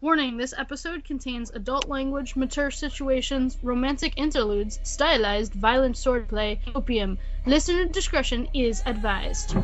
Warning this episode contains adult language, mature situations, romantic interludes, stylized violent swordplay, opium. Listener discretion is advised.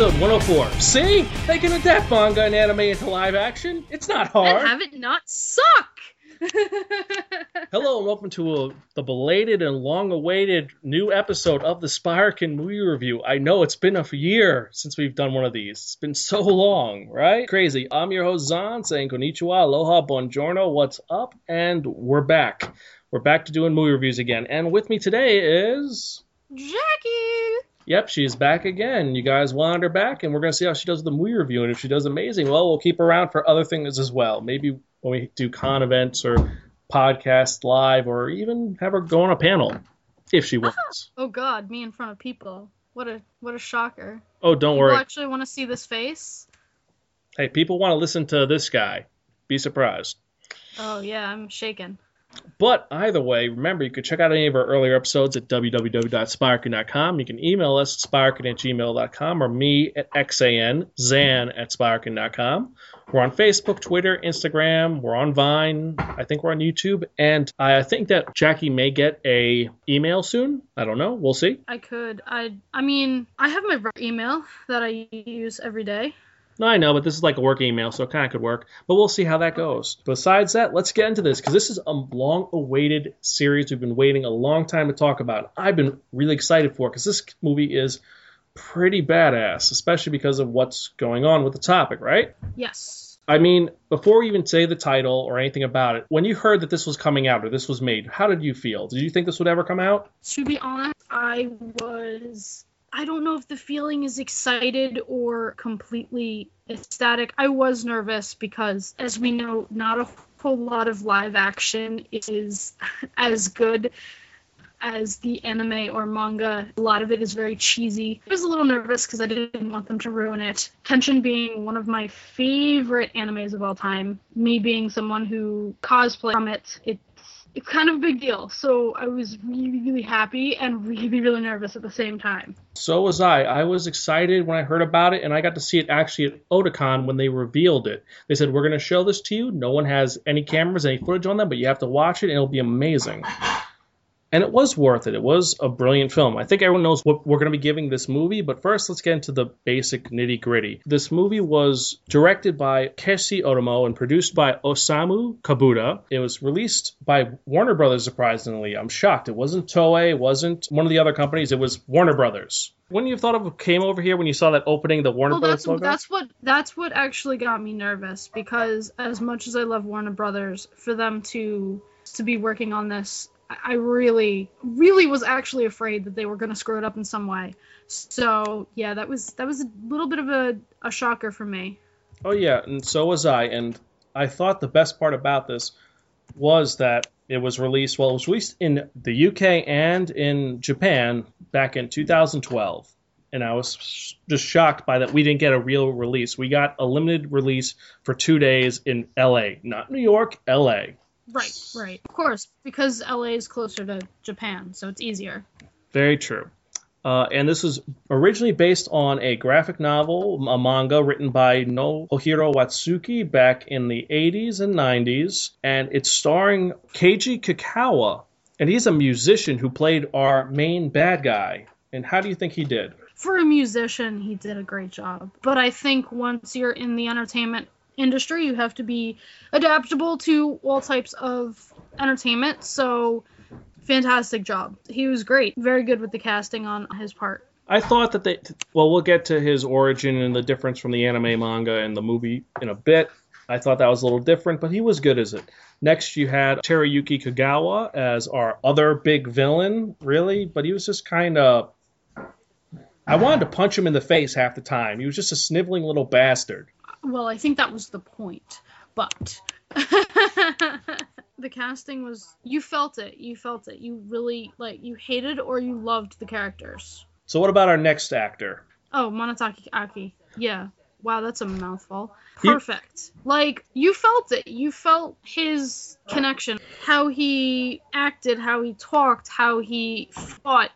Episode 104. See? They can adapt manga and anime into live action. It's not hard. And have it not suck! Hello and welcome to a, the belated and long-awaited new episode of the Spirekin movie review. I know it's been a year since we've done one of these. It's been so long, right? Crazy. I'm your host Zan saying konnichiwa, aloha, buongiorno, what's up? And we're back. We're back to doing movie reviews again. And with me today is Jackie! Yep, she's back again. You guys wanted her back, and we're going to see how she does with the movie review. And if she does amazing, well, we'll keep her around for other things as well. Maybe when we do con events or podcast live, or even have her go on a panel if she ah, wants. Oh God, me in front of people. What a what a shocker. Oh, don't People worry. actually want to see this face. Hey, people want to listen to this guy. Be surprised. Oh yeah, I'm shaking. But either way, remember you can check out any of our earlier episodes at www.spirekin.com. You can email us at spirekin at gmail.com or me at xan, zan at spirekin.com. We're on Facebook, Twitter, Instagram. We're on Vine. I think we're on YouTube. And I think that Jackie may get a email soon. I don't know. We'll see. I could. I. I mean, I have my email that I use every day. No, I know, but this is like a work email, so it kind of could work. But we'll see how that goes. Besides that, let's get into this because this is a long awaited series we've been waiting a long time to talk about. I've been really excited for because this movie is pretty badass, especially because of what's going on with the topic, right? Yes. I mean, before we even say the title or anything about it, when you heard that this was coming out or this was made, how did you feel? Did you think this would ever come out? To be honest, I was. I don't know if the feeling is excited or completely ecstatic. I was nervous because, as we know, not a whole lot of live action is as good as the anime or manga. A lot of it is very cheesy. I was a little nervous because I didn't want them to ruin it. Kenshin being one of my favorite animes of all time, me being someone who cosplay from it, it's it's kind of a big deal. So I was really, really happy and really, really nervous at the same time. So was I. I was excited when I heard about it, and I got to see it actually at Otakon when they revealed it. They said, We're going to show this to you. No one has any cameras, any footage on them, but you have to watch it, and it'll be amazing. And it was worth it. It was a brilliant film. I think everyone knows what we're going to be giving this movie, but first let's get into the basic nitty gritty. This movie was directed by Keishi Otomo and produced by Osamu Kubota. It was released by Warner Brothers, surprisingly. I'm shocked. It wasn't Toei, it wasn't one of the other companies, it was Warner Brothers. Wouldn't you have thought of came over here when you saw that opening, the Warner Well, Brothers that's logo? that's what that's what actually got me nervous because as much as I love Warner Brothers, for them to to be working on this, I really, really was actually afraid that they were going to screw it up in some way. So yeah, that was that was a little bit of a, a shocker for me. Oh yeah, and so was I. And I thought the best part about this was that it was released. Well, it was released in the UK and in Japan back in 2012. And I was just shocked by that we didn't get a real release. We got a limited release for two days in LA, not New York, LA. Right, right. Of course, because LA is closer to Japan, so it's easier. Very true. Uh, and this was originally based on a graphic novel, a manga written by Nobuhiro Watsuki back in the 80s and 90s. And it's starring Koji Kikkawa. And he's a musician who played our main bad guy. And how do you think he did? For a musician, he did a great job. But I think once you're in the entertainment industry, you have to be adaptable to all types of entertainment. So fantastic job. He was great. Very good with the casting on his part. I thought that they. Well, we'll get to his origin and the difference from the anime manga and the movie in a bit. I thought that was a little different, but he was good as it. Next, you had Teruyuki Kagawa as our other big villain, really, but he was just kind of. I wanted to punch him in the face half the time. He was just a sniveling little bastard. Well, I think that was the point, but the casting was you felt it. You felt it. You really like you hated or you loved the characters. So what about our next actor? Oh, Munetaka Aoki. Yeah. Wow, that's a mouthful. Perfect. like you felt it. You felt his connection, how he acted, how he talked, how he fought.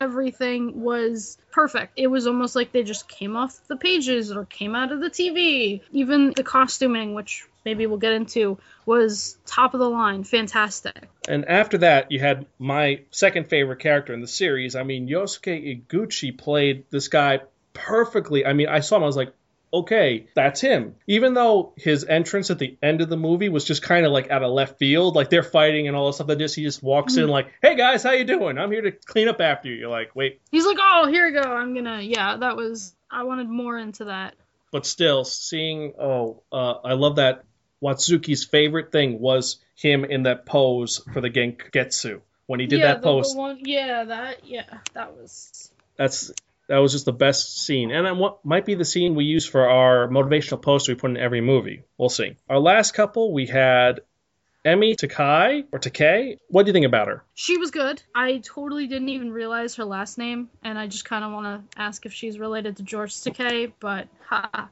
Everything was perfect. It was almost like they just came off the pages or came out of the TV. Even the costuming, which maybe we'll get into, was top of the line, fantastic. And after that, you had my second favorite character in the series. I mean, Yosuke Eguchi played this guy perfectly. I mean, I saw him, I was like, okay, that's him. Even though his entrance at the end of the movie was just kind of like out of left field, like they're fighting and all this stuff. That just he just walks mm-hmm. in like, "Hey guys, how you doing? I'm here to clean up after you." You're like, wait. He's like, "Oh, here we go. I'm gonna." Yeah, that was. I wanted more into that. But still, seeing oh, uh, I love that Watsuki's favorite thing was him in that pose for the Genketsu when he did yeah, that pose. The One, yeah, that yeah, that was. That's that was just the best scene, and what might be the scene we use for our motivational poster we put in every movie. We'll see. Our last couple we had Emi Takai or Takei. What do you think about her? She was good. I totally didn't even realize her last name, and I just kind of want to ask if she's related to George Takei, but ha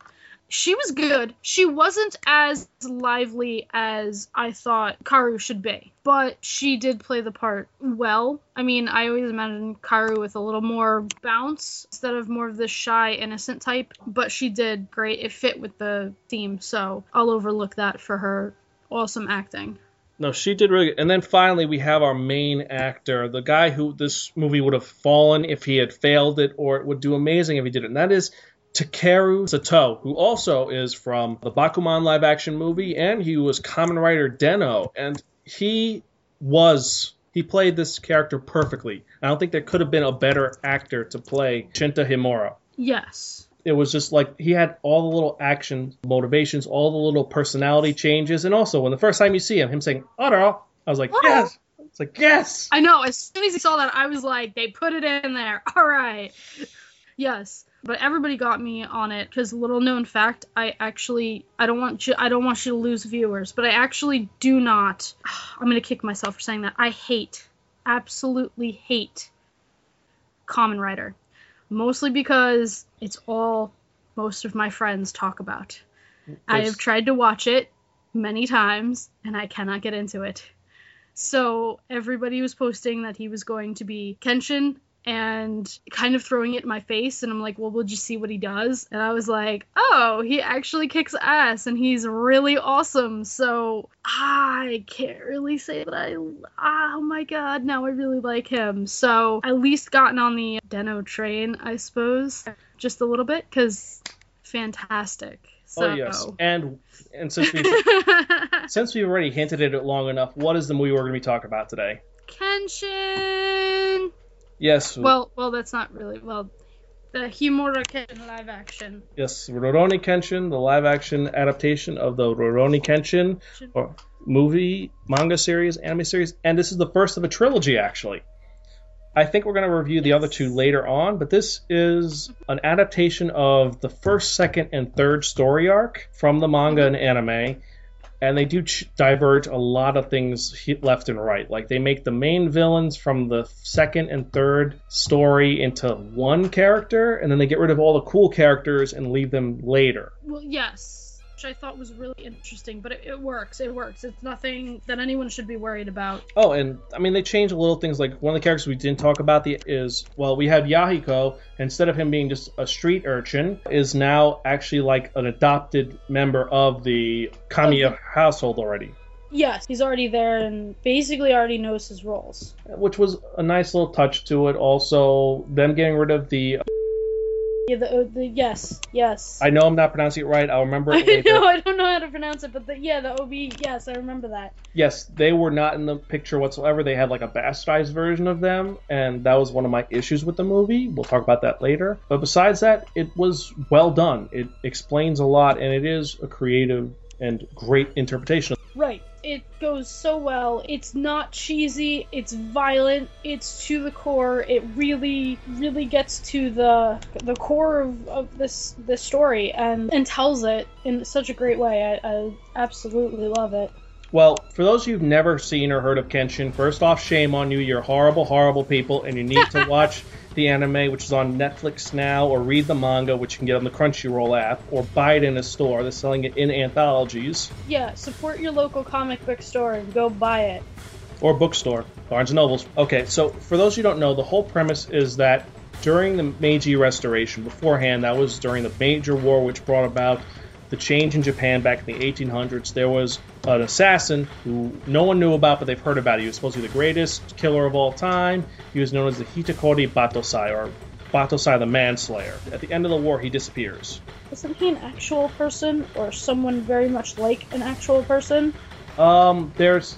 she was good. She wasn't as lively as I thought Kaoru should be, but she did play the part well. I mean, I always imagined Kaoru with a little more bounce instead of more of this shy, innocent type, but she did great. It fit with the theme, so I'll overlook that for her awesome acting. No, she did really good. And then finally, we have our main actor, the guy who this movie would have fallen if he had failed it, or it would do amazing if he did it. And that is Takeru Sato, who also is from the Bakuman live action movie, and he was Kamen Rider Den-O, and he was he played this character perfectly. I don't think there could have been a better actor to play Shinta Himura. Yes. It was just like he had all the little action motivations, all the little personality changes, and also when the first time you see him, him saying "Oro," I was like, Oro. "Yes." It's like yes. I know. As soon as he saw that, I was like, "They put it in there. All right." Yes but everybody got me on it because little known fact i actually i don't want you i don't want you to lose viewers but i actually do not i'm gonna kick myself for saying that i hate absolutely hate Kamen Rider. Mostly because it's all most of my friends talk about. I have tried to watch it many times and i cannot get into it. So everybody was posting that he was going to be kenshin and kind of throwing it in my face and I'm like, "Well, we'll just see what he does." And I was like, "Oh, he actually kicks ass and he's really awesome." So, I can't really say that I ah, oh my god, now I really like him. So, at least gotten on the Den-O train, I suppose, just a little bit cuz fantastic. Oh, so. Oh yes, and and since we since we've already hinted at it long enough, what is the movie we're going to be talking about today? Kenshin. Yes. Well, well, that's not really well. The Himura Kenshin live action. Yes, Rurouni Kenshin, the live action adaptation of the Rurouni Kenshin or movie, manga series, anime series, and this is the first of a trilogy actually. I think we're going to review the other two later on, but this is mm-hmm. an adaptation of the first, second, and third story arc from the manga mm-hmm. and anime. And they do ch- diverge a lot of things left and right. Like they make the main villains from the second and third story into one character, and then they get rid of all the cool characters and leave them later. Well, yes, which I thought was really interesting, but it, it works. It works. It's nothing that anyone should be worried about. Oh, and I mean they change little things. Like one of the characters we didn't talk about the is well, we had Yahiko. Instead of him being just a street urchin, is now actually like an adopted member of the Kamiya household already, Yes, he's already there and basically already knows his roles. which was a nice little touch to it. Also, them getting rid of the. Yeah, the, uh, the yes, yes. I know I'm not pronouncing it right. I'll remember it I later. know I don't know how to pronounce it, but the, yeah, the OB. Yes, I remember that. yes, they were not in the picture whatsoever. They had like a bastardized version of them, and that was one of my issues with the movie. We'll talk about that later. But besides that, it was well done. It explains a lot, and it is a creative and great interpretation. Right. It goes so well. It's not cheesy. It's violent. It's to the core. It really, really gets to the the core of, of this this story and and tells it in such a great way. I, I absolutely love it. Well, for those of you who've never seen or heard of Kenshin, first off, shame on you. You're horrible, horrible people, and you need to watch the anime, which is on Netflix now, or read the manga, which you can get on the Crunchyroll app, or buy it in a store. They're selling it in anthologies. Yeah, support your local comic book store and go buy it. or bookstore, Barnes and Nobles. Okay, so for those who don't know, the whole premise is that during the Meiji Restoration, beforehand, that was during the major war which brought about the change in Japan back in the 1800s. There was an assassin who no one knew about, but they've heard about. He was supposed to be the greatest killer of all time. He was known as the Hitokiri Battosai, or Battosai the Manslayer. At the end of the war, he disappears. Isn't he an actual person or someone very much like an actual person? Um, there's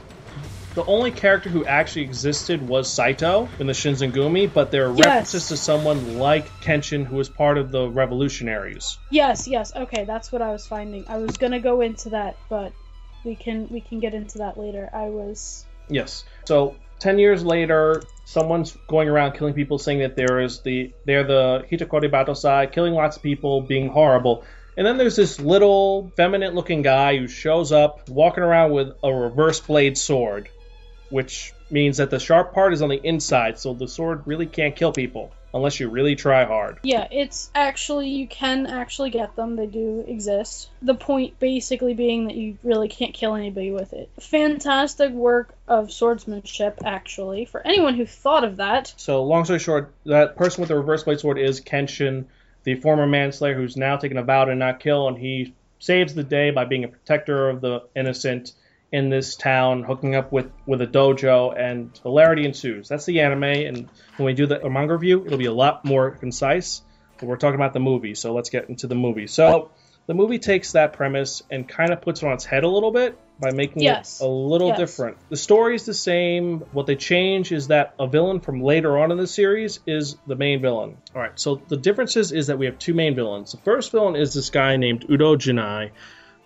the only character who actually existed was Saito in the Shinsengumi, but there are Yes. references to someone like Kenshin who was part of the revolutionaries. Yes, yes. Okay, that's what I was finding. I was gonna go into that, but we can we can get into that later. I was Yes. So ten years later, someone's going around killing people, saying that there is the they're the Hitokiri Battosai, killing lots of people, being horrible. And then there's this little feminine-looking guy who shows up, walking around with a reverse blade sword, which means that the sharp part is on the inside, so the sword really can't kill people unless you really try hard. yeah. It's actually you can actually get them. They do exist. The point basically being that you really can't kill anybody with it. Fantastic work of swordsmanship, actually, for anyone who thought of that. So, long story short, that person with the reverse blade sword is Kenshin, the former manslayer who's now taken a vow to not kill, and he saves the day by being a protector of the innocent in this town, hooking up with, with a dojo, and hilarity ensues. That's the anime, and when we do the manga review, it'll be a lot more concise. But we're talking about the movie, so let's get into the movie. So, the movie takes that premise and kind of puts it on its head a little bit by making Yes. it a little Yes. different. The story is the same. What they change is that a villain from later on in the series is the main villain. All right, so the differences is that we have two main villains. The first villain is this guy named Udo Jin-e,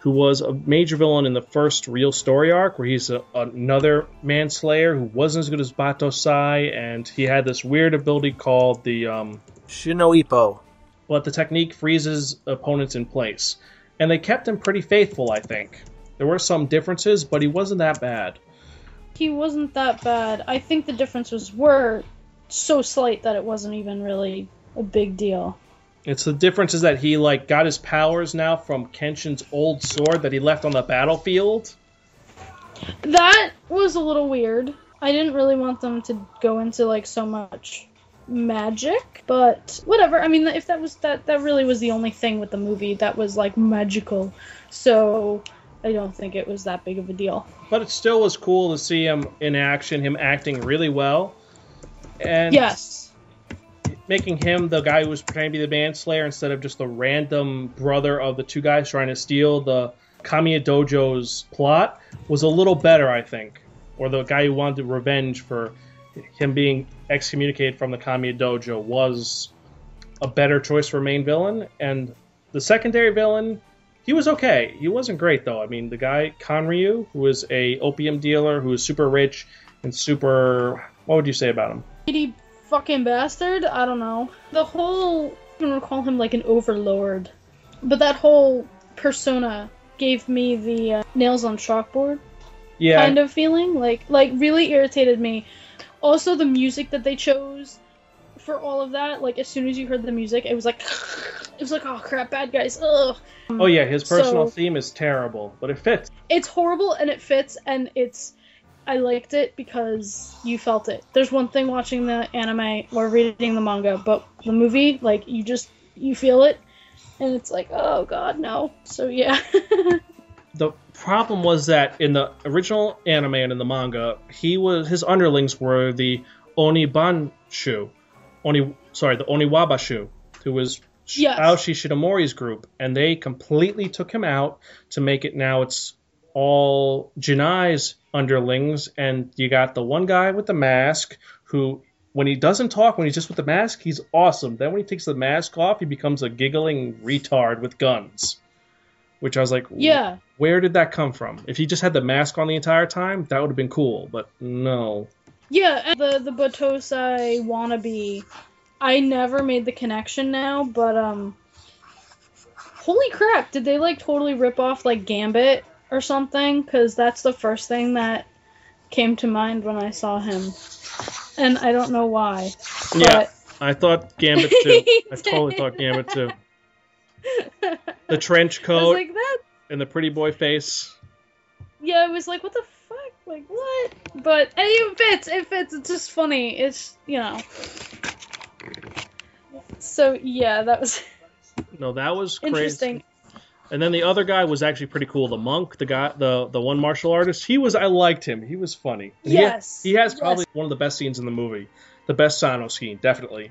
who was a major villain in the first real story arc, where he's a, another manslayer who wasn't as good as Battosai, and he had this weird ability called the um, Shinoippo. but the technique freezes opponents in place. And they kept him pretty faithful, I think. There were some differences, but he wasn't that bad. He wasn't that bad. I think the differences were so slight that it wasn't even really a big deal. It's the difference is that he like got his powers now from Kenshin's old sword that he left on the battlefield. That was a little weird. I didn't really want them to go into like so much magic, but whatever. I mean, if that was that that really was the only thing with the movie that was like magical. So I don't think it was that big of a deal. But it still was cool to see him in action, him acting really well. And Yes. Making him the guy who was pretending to be the manslayer instead of just the random brother of the two guys trying to steal the Kamiya Dojo's plot was a little better, I think. Or the guy who wanted revenge for him being excommunicated from the Kamiya Dojo was a better choice for main villain. And the secondary villain, he was okay. He wasn't great though. I mean, the guy Kanryu, who was a opium dealer who was super rich and super. What would you say about him? Pretty fucking bastard. I don't know. The whole I'm gonna call him like an overlord, but that whole persona gave me the uh, nails on chalkboard Yeah, kind of feeling. Like like really irritated me. Also, the music that they chose for all of that, like as soon as you heard the music, it was like it was like oh crap, bad guys. Ugh. Oh yeah, his personal So- theme is terrible, but it fits. It's horrible and it fits and it's I liked it because you felt it. There's one thing watching the anime or reading the manga, but the movie, like you just you feel it and it's like, oh god, no. So yeah. The problem was that in the original anime and in the manga, he was his underlings were the Onibanshu, Oni sorry, the Oniwabanshu, who was Yes. Aoshi Shinomori's group, and they completely took him out to make it now it's all Jin-e's underlings, and you got the one guy with the mask who. When he doesn't talk, when he's just with the mask, he's awesome. Then when he takes the mask off, he becomes a giggling retard with guns. Which I was like, yeah. where did that come from? If he just had the mask on the entire time, that would have been cool, but no. Yeah, and the the Battosai wannabe. I never made the connection now, but um Holy crap, did they like totally rip off like Gambit or something? Cuz that's the first thing that came to mind when I saw him. And I don't know why. Yeah, I thought Gambit too. I totally thought Gambit too. The trench coat like that and the pretty boy face. yeah, it was like, what the fuck? Like, what? But and it fits. It fits. It's just funny. It's, you know. So, yeah, that was No, that was crazy. interesting. And then the other guy was actually pretty cool. The monk, the guy, the the one martial artist. He was. I liked him. He was funny. And he- Yes. He, has yes. probably one of the best scenes in the movie. The best Sano scene, definitely.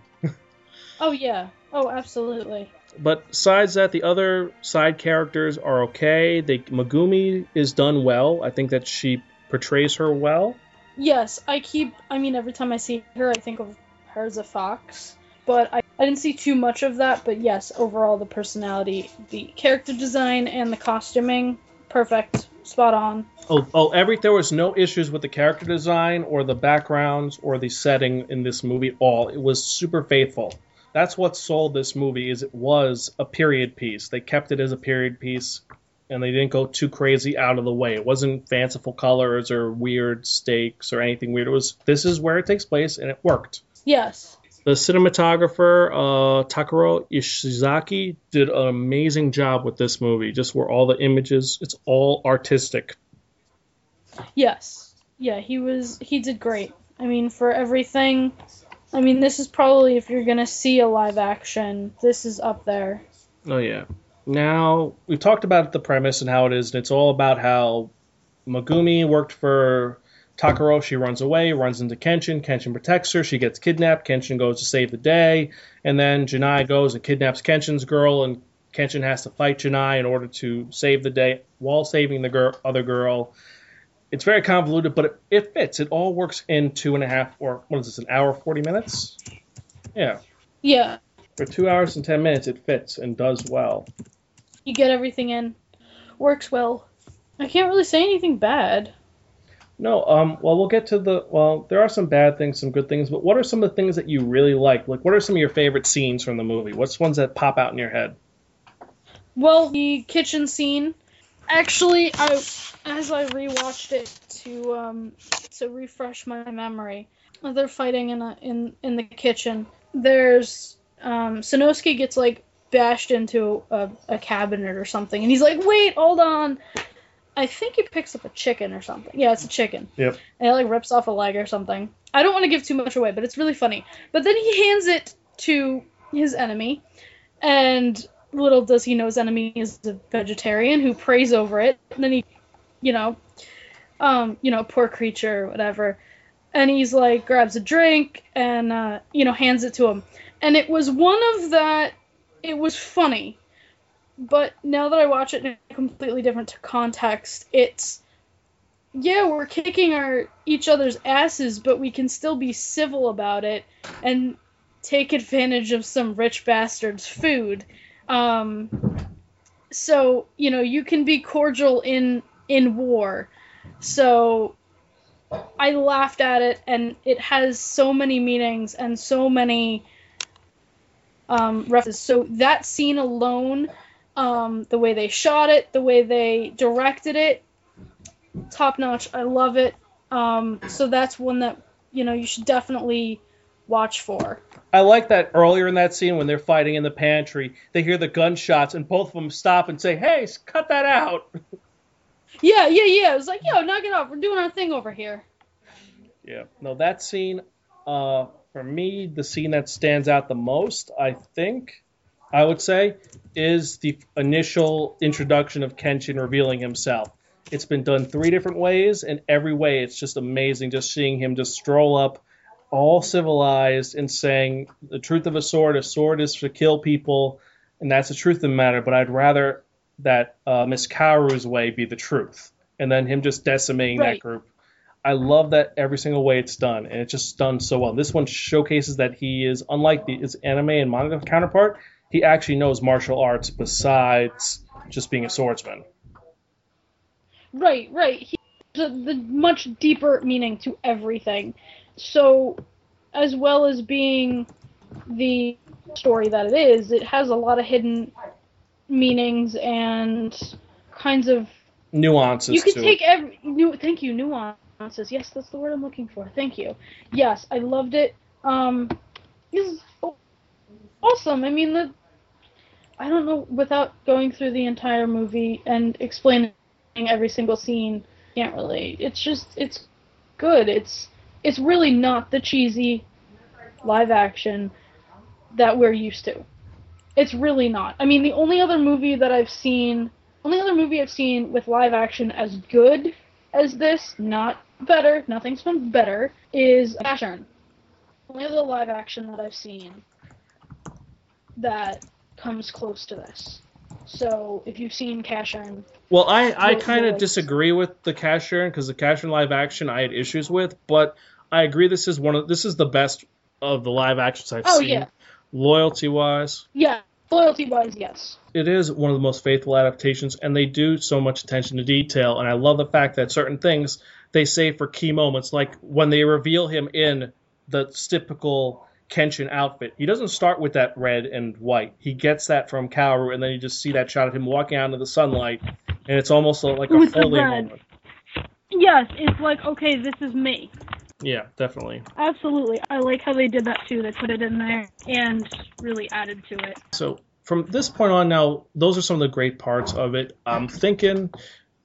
Oh, yeah. Oh, absolutely. But besides that, the other side characters are okay. They Megumi is done well. I think that she portrays her well. Yes, I keep. I mean, every time I see her, I think of her as a fox. But I, I didn't see too much of that. But yes, overall, the personality, the character design, and the costuming, perfect. Spot on. Oh, oh, every there was no issues with the character design or the backgrounds or the setting in this movie at all. It was super faithful. That's what sold this movie is it was a period piece. They kept it as a period piece and they didn't go too crazy out of the way. It wasn't fanciful colors or weird stakes or anything weird. It was this is where it takes place and it worked. Yes. The cinematographer, uh, Takuro Ishizaka, did an amazing job with this movie. Just where all the images, it's all artistic. Yes. Yeah, he was. He did great. I mean, for everything. I mean, this is probably if you're gonna see a live action, this is up there. Oh yeah. Now we've talked about the premise and how it is, and it's all about how Megumi worked for Takaro. She runs away, runs into Kenshin. Kenshin protects her. She gets kidnapped. Kenshin goes to save the day, and then Jin-e goes and kidnaps Kenshin's girl, and Kenshin has to fight Jin-e in order to save the day while saving the girl, other girl. It's very convoluted, but it, it fits. It all works in two and a half, or what is this, an hour, 40 minutes? Yeah. Yeah, For two hours and 10 minutes, it fits and does well. you get everything in. Works well. I can't really say anything bad. No, um, well, we'll get to the. Well, there are some bad things, some good things, but what are some of the things that you really like? Like, what are some of your favorite scenes from the movie? What's ones that pop out in your head? Well, the kitchen scene. Actually, I as I rewatched it to um to refresh my memory, they're fighting in a in in the kitchen. There's um Sanosuke gets like bashed into a, a cabinet or something, and he's like, "Wait, hold on." I think he picks up a chicken or something. Yeah, it's a chicken. Yep. And it like rips off a leg or something. I don't want to give too much away, but it's really funny. But then he hands it to his enemy, and little does he know his enemy is a vegetarian who prays over it. And then he, you know, um, you know, poor creature whatever. And he's like grabs a drink and uh, you know hands it to him. And it was one of that. It was funny, but now that I watch it completely different context, it's yeah, we're kicking our each other's asses, but we can still be civil about it and take advantage of some rich bastard's food. Um, so you know you can be cordial in in war. So I laughed at it, and it has so many meanings and so many um, references. So that scene alone, um, the way they shot it, the way they directed it, top notch. I love it. Um, so that's one that you know you should definitely watch for. I like that earlier in that scene when they're fighting in the pantry, they hear the gunshots and both of them stop and say, "Hey, cut that out." Yeah, yeah, yeah. It was like, yo, knock it off. We're doing our thing over here. Yeah. No, that scene, uh, for me, the scene that stands out the most, I think, I would say, is the initial introduction of Kenshin revealing himself. It's been done three different ways, and every way it's just amazing just seeing him just stroll up all civilized and saying the truth of a sword, a sword is to kill people, and that's the truth of the matter, but I'd rather that uh, Miss Kaoru's way be the truth, and then him just decimating Right. that group. I love that every single way it's done, and it's just done so well. This one showcases that he is unlike the, his anime and manga counterpart. He actually knows martial arts besides just being a swordsman. Right, right. He, the, the much deeper meaning to everything. So, as well as being the story that it is, it has a lot of hidden meanings and kinds of. Nuances you could take it. every. Nu- thank you, nuances. Yes, that's the word I'm looking for. Thank you. Yes, I loved it. Um, this is awesome. I mean, the. I don't know, without going through the entire movie and explaining every single scene, can't really. It's just, it's good. It's, it's really not the cheesy live action that we're used to. It's really not. I mean, the only other movie that I've seen, only other movie I've seen with live action as good as this, not better, nothing's been better, is Ashern. Only other live action that I've seen that comes close to this. So if you've seen Casshern, Well, I, I kind of disagree with the Casshern because the Casshern live action I had issues with, but I agree this is one of this is the best of the live actions I've Oh, seen. yeah. Loyalty wise, yeah, loyalty wise, yes. it is one of the most faithful adaptations, and they do so much attention to detail. And I love the fact that certain things they say for key moments, like when they reveal him in the typical Kenshin outfit. He doesn't start with that red and white. He gets that from Kaoru, and then you just see that shot of him walking out into the sunlight, and it's almost like a With holy moment. Yes, it's like, okay, this is me. Yeah, definitely. Absolutely. I like how they did that too. They put it in there and really added to it. So from this point on now, those are some of the great parts of it. I'm thinking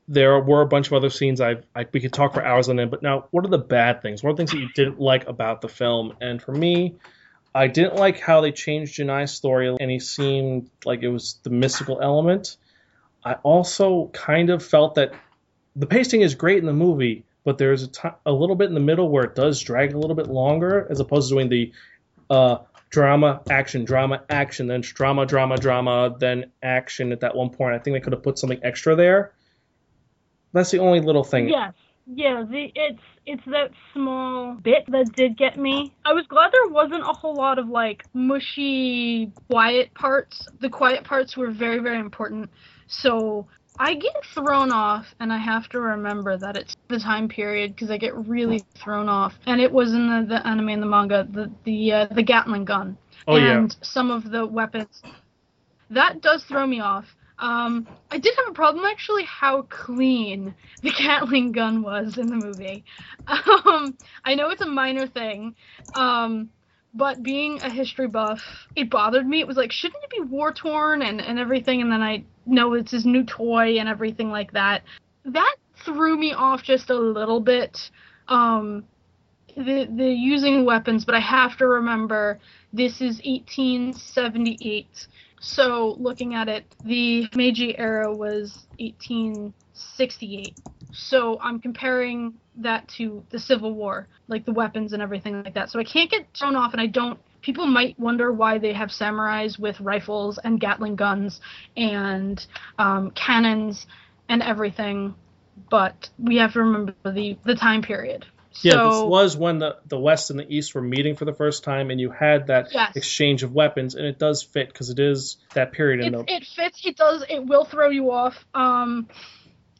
there were a bunch of other scenes I, I we could talk for hours on it, but now what are the bad things? What are the things that you didn't like about the film? And for me, I didn't like how they changed Jin-e's story and he seemed like it was the mystical element. I also kind of felt that the pacing is great in the movie, but there's a little bit in the middle where it does drag a little bit longer as opposed to doing the uh, drama, action, drama, action, then drama, drama, drama, then action at that one point. I think they could have put something extra there. That's the only little thing. Yes. Yeah, the it's it's that small bit that did get me. I was glad there wasn't a whole lot of like mushy quiet parts. The quiet parts were very very important. So I get thrown off and I have to remember that it's the time period because I get really thrown off. And it was in the, the anime and the manga the the uh, the Gatling gun Oh, yeah. and some of the weapons. That does throw me off. Um, I did have a problem actually how clean the Gatling gun was in the movie. Um, I know it's a minor thing, um, but being a history buff, it bothered me. It was like, shouldn't it be war torn and, and everything? And then I know it's his new toy and everything like that. That threw me off just a little bit. Um, the the using weapons, but I have to remember this is 1878. So looking at it, the Meiji era was 1868. So I'm comparing that to the Civil War, like the weapons and everything like that. So I can't get thrown off, and I don't. People might wonder why they have samurais with rifles and Gatling guns and um, cannons and everything, but we have to remember the the time period. Yeah, so, this was when the, the West and the East were meeting for the first time, and you had that Yes. exchange of weapons, and it does fit because it is that period in it, the it fits. It does. It will throw you off. Um,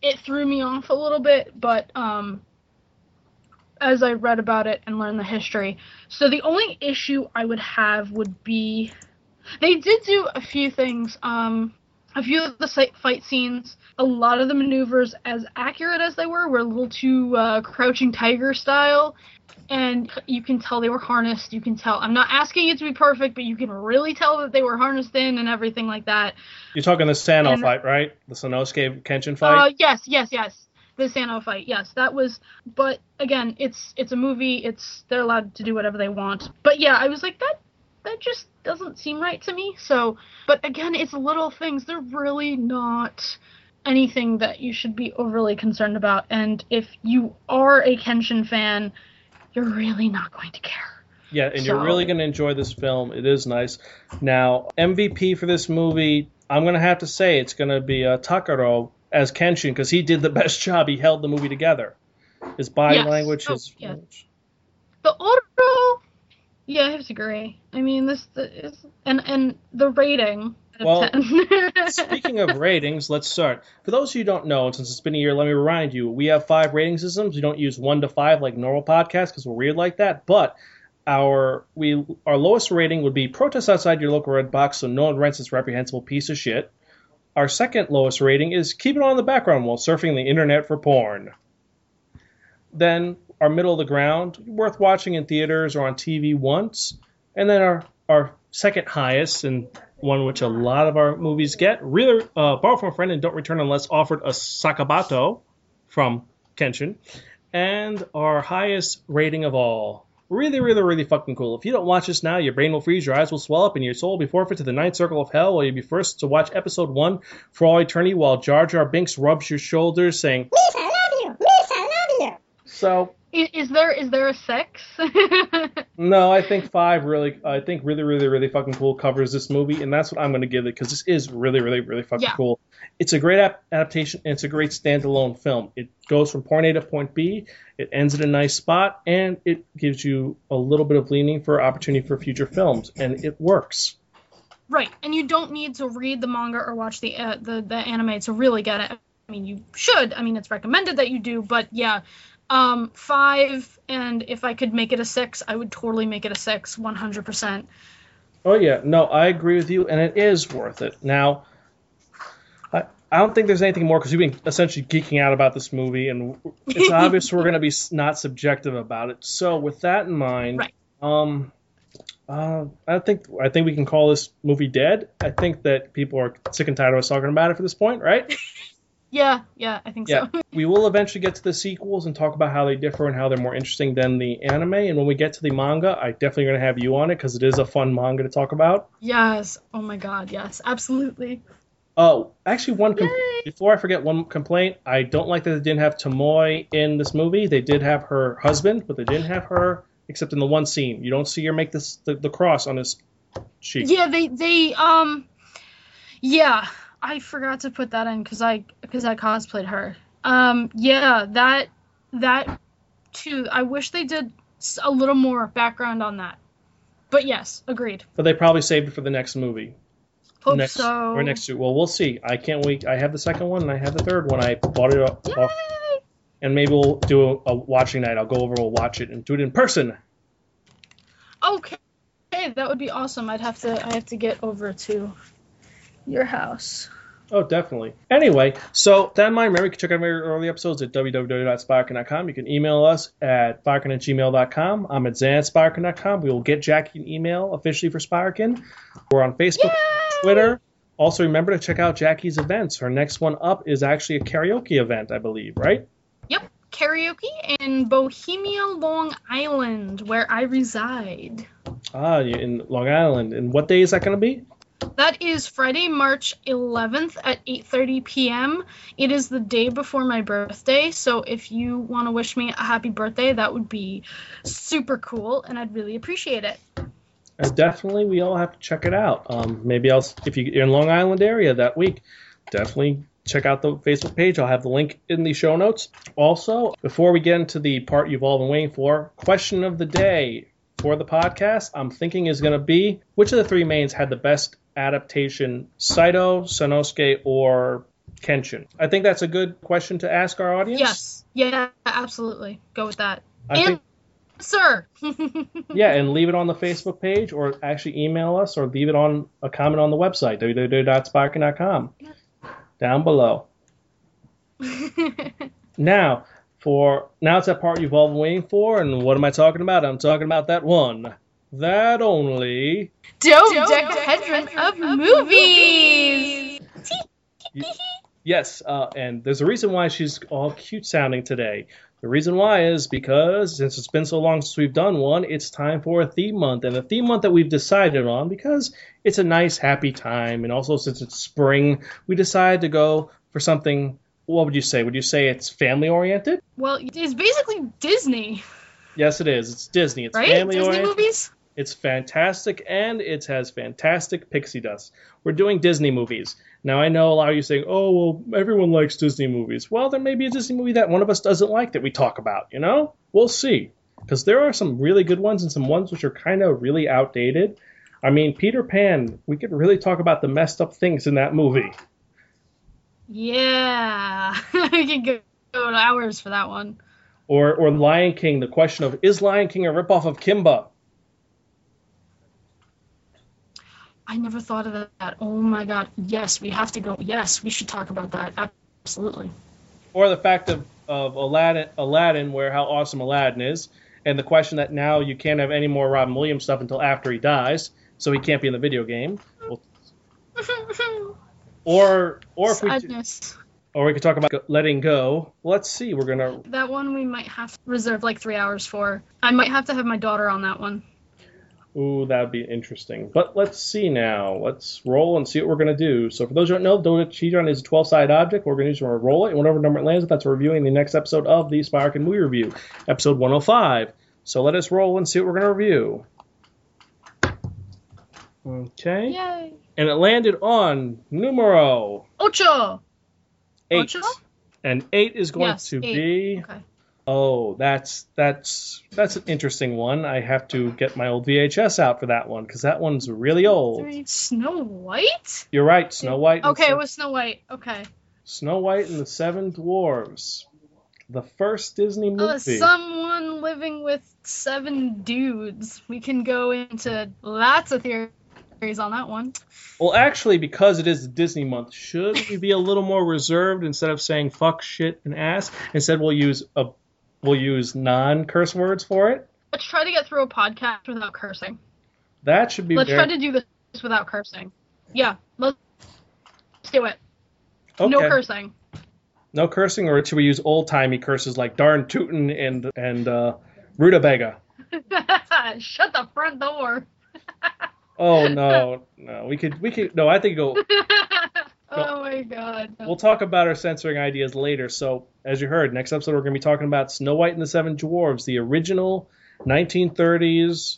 it threw me off a little bit, but um, as I read about it and learned the history. So the only issue I would have would be they did do a few things. Um, a few of the fight scenes, a lot of the maneuvers, as accurate as they were, were a little too uh, Crouching Tiger style, and you can tell they were harnessed. You can tell. I'm not asking it to be perfect, but you can really tell that they were harnessed in and everything like that. You're talking the Sano and, fight, right? The Sanosuke Kenshin fight. Uh, yes, yes, yes. The Sano fight, yes, that was. But again, it's it's a movie. It's they're allowed to do whatever they want. But yeah, I was like that. That just doesn't seem right to me. So, but again, it's little things. They're really not anything that you should be overly concerned about. And if you are a Kenshin fan, you're really not going to care. Yeah, and so. you're really going to enjoy this film. It is nice. Now, MVP for this movie, I'm going to have to say it's going to be uh, Takaro as Kenshin because he did the best job. He held the movie together. His body yes. language, oh, his. Yeah. The yeah, I have to agree. I mean, this is and and the rating. Well, speaking of ratings, let's start. For those of you who don't know, since it's been a year, let me remind you, we have five rating systems. We don't use one to five like normal podcasts because we're weird like that. But our we our lowest rating would be protest outside your local red box so no one rents this reprehensible piece of shit. Our second lowest rating is keep it on the background while surfing the internet for porn. Then our middle of the ground, worth watching in theaters or on TV once. And then our our second highest and one which a lot of our movies get. Really, uh, borrow from a friend and don't return unless offered a sakabato from Kenshin. And our highest rating of all. Really, really, really fucking cool. If you don't watch this now, your brain will freeze, your eyes will swell up, and your soul will be forfeit to the ninth circle of hell, while you'll be first to watch episode one for all eternity while Jar Jar Binks rubs your shoulders, saying, Miss, I love you! Miss, I love you! So, is, is there is there a six? no, I think five really. I think really, really, really fucking cool covers this movie, and that's what I'm going to give it because this is really, really, really fucking yeah. cool. It's a great ap- adaptation, and it's a great standalone film. It goes from point A to point B. It ends in a nice spot, and it gives you a little bit of leaning for opportunity for future films, and it works. Right, and you don't need to read the manga or watch the uh, the the anime to really get it. I mean, you should. I mean, it's recommended that you do, but yeah, um, five, and if I could make it a six, I would totally make it a six, 100%. Oh, yeah. No, I agree with you, and it is worth it. Now, I, I don't think there's anything more because we've been essentially geeking out about this movie, and it's obvious we're going to be not subjective about it. So, with that in mind, right. um, uh, I think I think we can call this movie dead. I think that people are sick and tired of us talking about it for this point, right? Yeah, yeah, I think yeah. so. we will eventually get to the sequels and talk about how they differ and how they're more interesting than the anime. And when we get to the manga, I definitely going to have you on it because it is a fun manga to talk about. Yes. Oh my god, yes, absolutely. Oh, actually, one com- before I forget one complaint. I don't like that they didn't have Tomoe in this movie. They did have her husband, but they didn't have her except in the one scene. You don't see her make this the, the cross on his cheek. Yeah, they they um, yeah. I forgot to put that in because I because I cosplayed her. Um, yeah, that that too. I wish they did a little more background on that. But yes, agreed. But they probably saved it for the next movie. Hope next, so. Or next Well, we'll see. I can't wait. I have the second one and I have the third one. I bought it off. Yay! And maybe we'll do a, a watching night. I'll go over, we'll watch it, and do it in person. Okay. Hey, that would be awesome. I'd have to. I have to get over to your house. Oh, definitely. Anyway, so that in mind, remember you can check out my early episodes at www.spirekin.com. You can email us at spirekin at gmail.com. I'm at zanspirekin.com. We will get Jackie an email officially for Spirekin. We're on Facebook, Yay! Twitter. Also, remember to check out Jackie's events. Her next one up is actually a karaoke event, I believe, right? Yep, karaoke in Bohemia, Long Island, where I reside. Ah, in Long Island. And what day is that going to be? That is Friday, March 11th at 8:30 p.m. It is the day before my birthday, so if you want to wish me a happy birthday, that would be super cool, and I'd really appreciate it. And definitely, we all have to check it out. Um, maybe else if you're in Long Island area that week, definitely check out the Facebook page. I'll have the link in the show notes. Also, before we get into the part you've all been waiting for, question of the day for the podcast, I'm thinking is going to be which of the three mains had the best adaptation, Saito, Sanosuke, or Kenshin? I think that's a good question to ask our audience. Yes. Yeah, absolutely. Go with that. I think Answer. yeah, and leave it on the Facebook page, or actually email us, or leave it on a comment on the website www.spirekin.com down below. Now, for now, it's that part you've all been waiting for, and what am I talking about? I'm talking about that one, that only. Dodecahedron of movies. Yes, uh, and there's a reason why she's all cute sounding today. The reason why is because since it's been so long since we've done one, it's time for a theme month. And the theme month that we've decided on, because it's a nice, happy time, and also since it's spring, we decided to go for something. What would you say? Would you say it's family oriented? Well, it's basically Disney, Yes, it is. It's Disney. It's right? family Disney oriented. movies. It's fantastic, and it has fantastic pixie dust. We're doing Disney movies. Now, I know a lot of you saying, oh, well, everyone likes Disney movies. Well, there may be a Disney movie that one of us doesn't like that we talk about, you know? We'll see. Because there are some really good ones and some ones which are kind of really outdated. I mean, Peter Pan, we could really talk about the messed up things in that movie. Yeah, we could go, go hours for that one. Or, or Lion King, the question of, is Lion King a ripoff of Kimba? I never thought of that. Oh my god. Yes, we have to go. Yes, we should talk about that. Absolutely. or the fact of, of Aladdin, Aladdin, where how awesome Aladdin is, and the question that now you can't have any more Robin Williams stuff until after he dies, so he can't be in the video game. Well, Or or if we do- Sadness. or we could talk about letting go. Let's see. We're gonna That one we might have to reserve like three hours for. I might have to have my daughter on that one. Ooh that would be interesting. But let's see now. Let's roll and see what we're gonna do. So for those who don't know, dodecahedron is a 12-sided object. We're gonna use to roll it, and whatever number it lands, that's reviewing the next episode of the Spirekin Movie Review, episode 105. So let us roll and see what we're gonna review. Okay. Yay. and it landed on numero Ocho. eight. Ocho? And eight is going Yes, to eight. be Okay. Oh, that's that's that's an interesting one. I have to get my old VHS out for that one because that one's really old. Snow White? You're right, Snow White. Okay, it was Snow White. Okay. Snow White and the Seven Dwarves, the first Disney movie. Uh, someone living with seven dudes. We can go into lots of theories on that one. Well, actually, because it is Disney month, should we be a little more reserved instead of saying fuck, shit, and ass? Instead, we'll use a we'll use non curse words for it. Let's try to get through a podcast without cursing. That should be Let's very, try to do this without cursing. Yeah, let's do it. okay. No cursing. No cursing, or should we use old timey curses like darn tootin' and and uh, rutabaga? Shut the front door. Oh no, no, we could we could no. I think go. oh my god. We'll talk about our censoring ideas later. So, as you heard, next episode we're going to be talking about Snow White and the Seven Dwarves, the original 1930s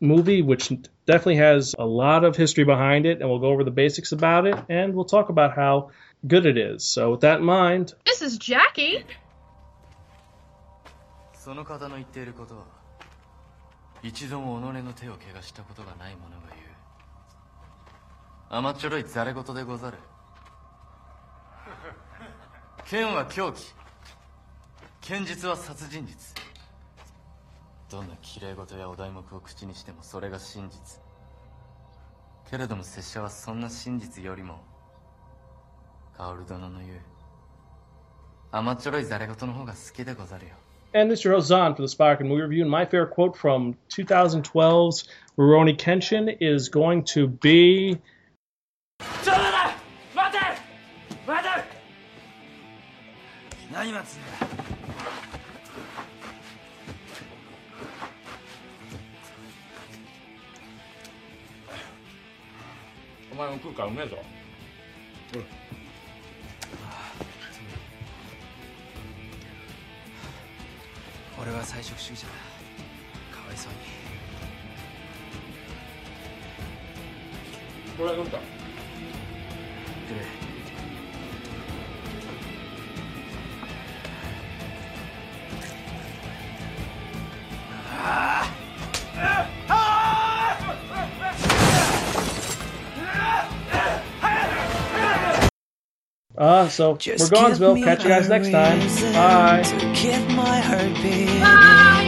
movie, which definitely has a lot of history behind it, and we'll go over the basics about it, and we'll talk about how good it is. So, with that in mind, This is Jackie. その方の言っていることは一度も己の手を怪我したことがない者が言う 甘っちょろいざれ言でござる剣は凶器剣術は殺人術どんな綺麗事やお題目を口にしてもそれが真実けれども拙者はそんな真実よりも薫殿の言う甘っちょろいざれ言の方が好きでござるよ and this is your host Zahn for the Spark and Movie Review, and my favorite quote from 2012's Rurouni Kenshin is going to be 何待つんだお前も食うからうめえぞ。俺は菜食主義者だ。かわいそうに。これはどうだ？Uh, so Just we're Gonzville. Catch you guys next time. Bye.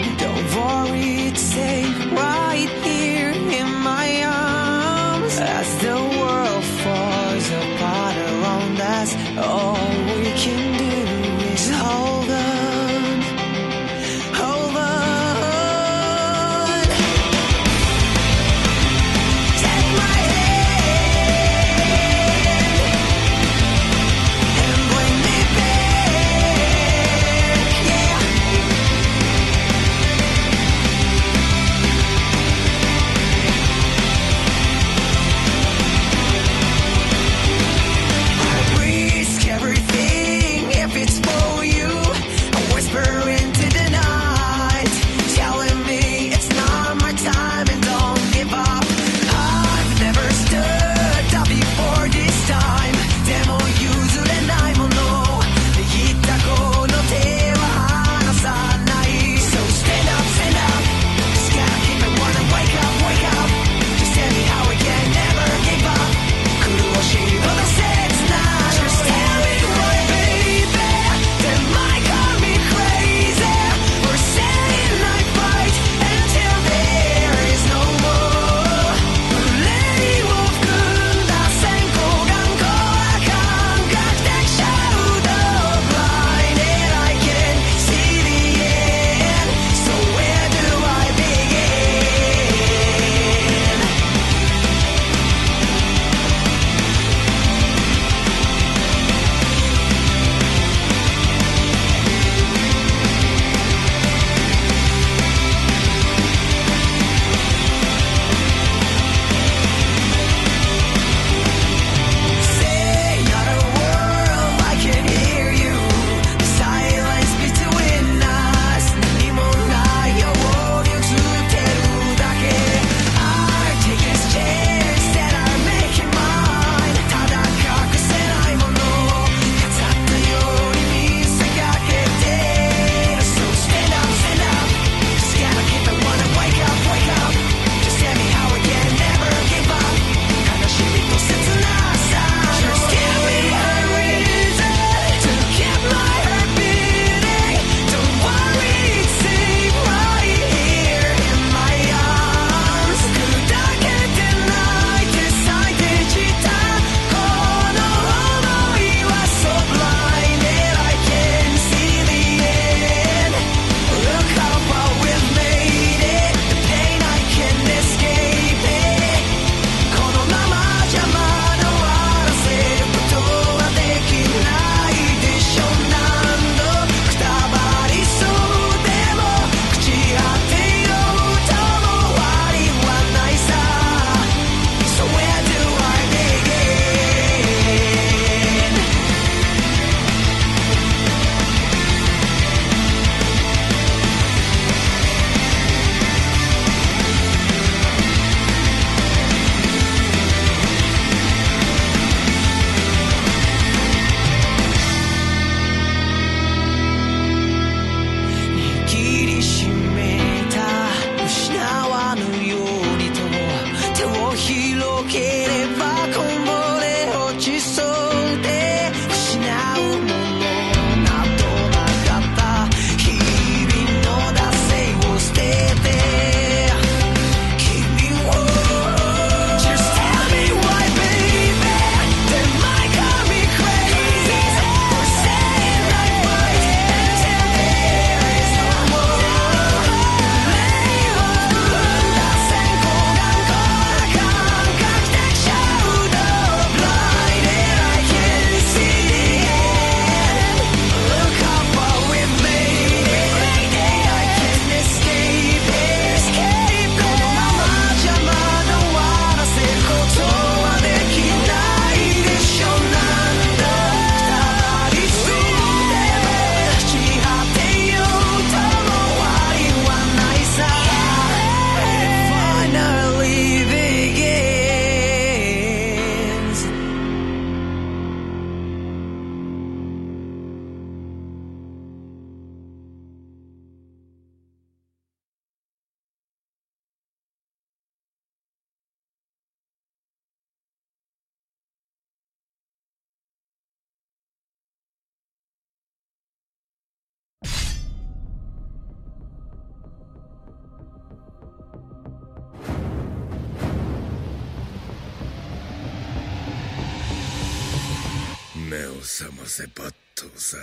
くれ覚ませ抜刀斎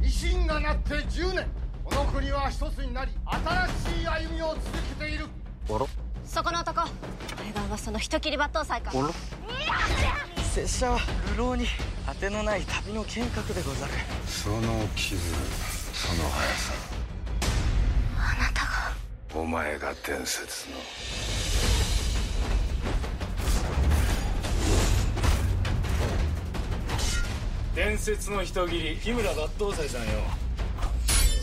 維新がなって10年。この国は一つになり新しい歩みを続けている。そこの男。あれが噂の人斬り抜刀斎か。拙者は流浪に当てのない旅の剣客でござる。その傷その速さ。あなたが。お前が伝説の伝説の人斬り日村抜刀斎さんよ。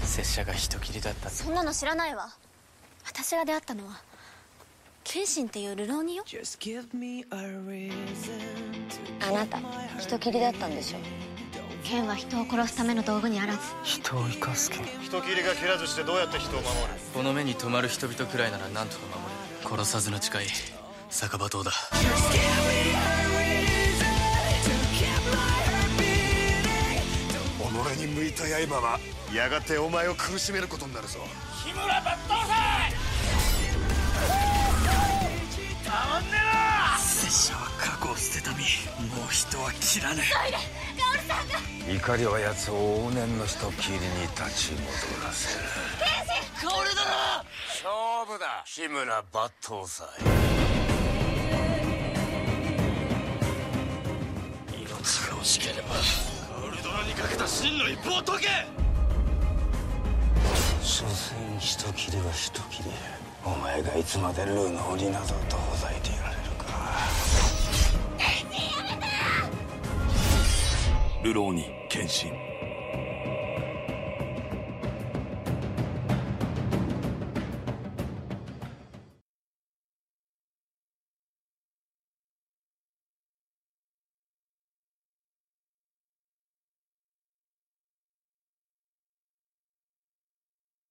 拙者が人斬りだった。そんなの知らないわ。私が出会ったのは謙信っていう流浪人よ。あなた人斬りだったんでしょ。剣は人を殺すための道具にあらず。人を生かす剣。人斬りが切らずしてどうやって人を守る？この目に留まる人々くらいなら何とか守れる。殺さずの誓い酒場刀だた刃はやがてお前を苦しめることになるぞ。拙者は過去を捨てた身。もう人は切らね怒りは奴を往年の人斬りに立ち戻らせる。薫殿勝負だ。日村抜刀斎。命が惜しければ。薫殿にかけた真の一歩を解け！所詮人斬りは人斬り。お前がいつまでルーの鬼などとほざいていられるか。流浪に剣心